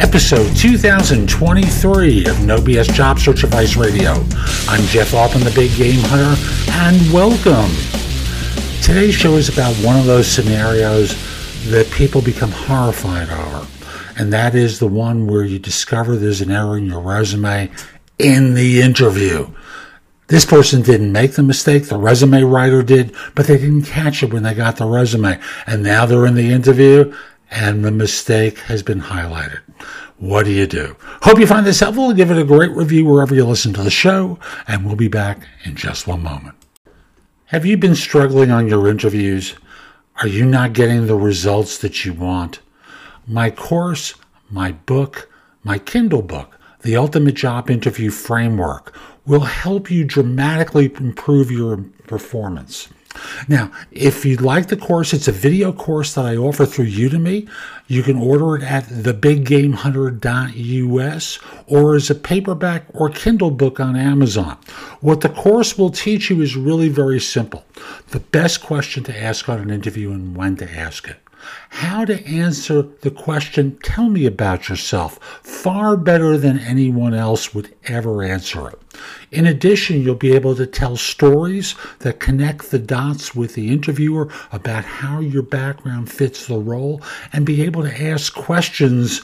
episode 2023 of No BS Job Search Advice Radio. I'm Jeff Altman, the Big Game Hunter, and welcome. Today's show is about one of those scenarios that people become horrified over, and that is the one where you discover there's an error in your resume in the interview. This person didn't make the mistake, the resume writer did, but they didn't catch it when they got the resume. And now they're in the interview and the mistake has been highlighted. What do you do? Hope you find this helpful. Give it a great review wherever you listen to the show, and we'll be back in just one moment. Have you been struggling on your interviews? Are you not getting the results that you want? My course, my book, my Kindle book, The Ultimate Job Interview Framework, will help you dramatically improve your performance. Now, if you'd like the course, it's a video course that I offer through Udemy. You can order it at thebiggamehunter.us or as a paperback or Kindle book on Amazon. What the course will teach you is really very simple. The best question to ask on an interview and when to ask it how to answer the question, Tell me about yourself, far better than anyone else would ever answer it. In addition, you'll be able to tell stories that connect the dots with the interviewer about how your background fits the role and be able to ask questions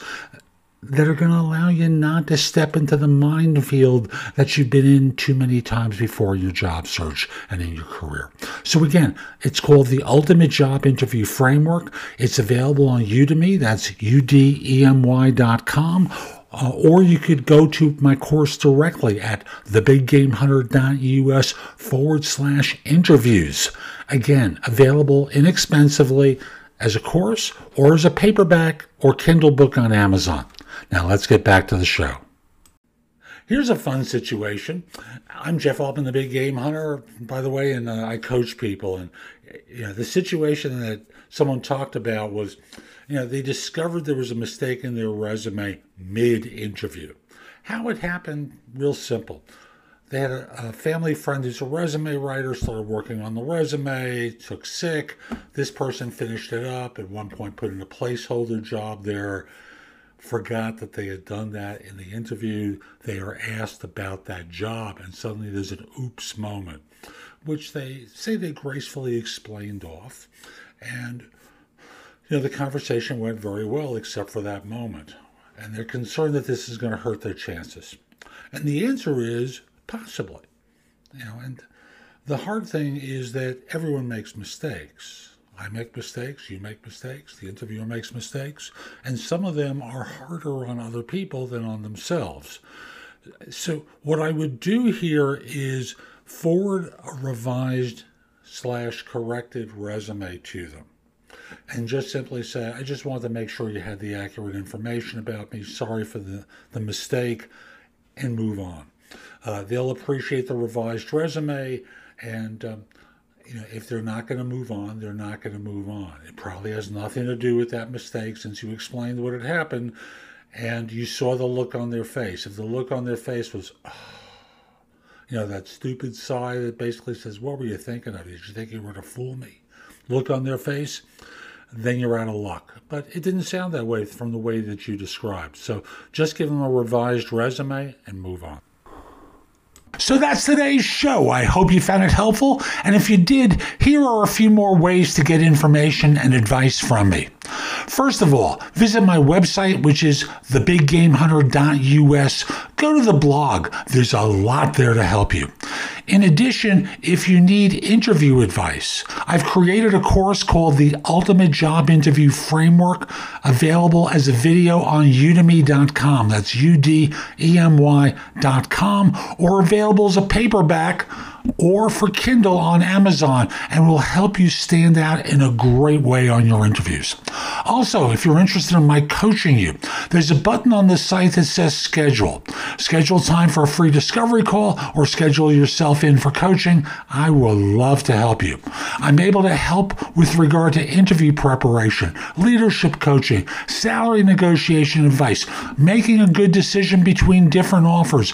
that are going to allow you not to step into the minefield that you've been in too many times before in your job search and in your career. So again, it's called the Ultimate Job Interview Framework. It's available on Udemy. That's udemy.com. Uh, or you could go to my course directly at thebiggamehunter.us forward slash interviews. Again, available inexpensively as a course or as a paperback or Kindle book on Amazon. Now let's get back to the show. Here's a fun situation. I'm Jeff Altman, the big game hunter, by the way, and uh, I coach people. And you know, the situation that someone talked about was, you know, they discovered there was a mistake in their resume mid-interview. How it happened? Real simple. They had a, a family friend who's a resume writer, started working on the resume, took sick. This person finished it up. At one point, put in a placeholder job there forgot that they had done that in the interview. They are asked about that job, and suddenly there's an oops moment, which they say they gracefully explained off. And, you know, the conversation went very well, except for that moment. And they're concerned that this is going to hurt their chances. And the answer is possibly. You know, and the hard thing is that everyone makes mistakes I make mistakes, you make mistakes, the interviewer makes mistakes, and some of them are harder on other people than on themselves. So, what I would do here is forward a revised slash corrected resume to them and just simply say, I just wanted to make sure you had the accurate information about me. Sorry for the, the mistake, and move on. Uh, they'll appreciate the revised resume and um, you know, if they're not going to move on, they're not going to move on. It probably has nothing to do with that mistake since you explained what had happened and you saw the look on their face. If the look on their face was, oh, you know, that stupid sigh that basically says, What were you thinking of? Did you think you were to fool me? Look on their face, then you're out of luck. But it didn't sound that way from the way that you described. So just give them a revised resume and move on. So that's today's show. I hope you found it helpful. And if you did, here are a few more ways to get information and advice from me. First of all, visit my website, which is thebiggamehunter.us. Go to the blog, there's a lot there to help you. In addition, if you need interview advice, I've created a course called the Ultimate Job Interview Framework, available as a video on udemy.com. That's U D E M Y.com, or available as a paperback or for Kindle on Amazon and will help you stand out in a great way on your interviews. Also, if you're interested in my coaching you, there's a button on the site that says schedule. Schedule time for a free discovery call or schedule yourself in for coaching. I will love to help you. I'm able to help with regard to interview preparation, leadership coaching, salary negotiation advice, making a good decision between different offers,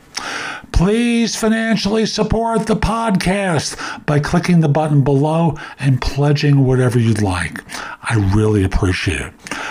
Please financially support the podcast by clicking the button below and pledging whatever you'd like. I really appreciate it.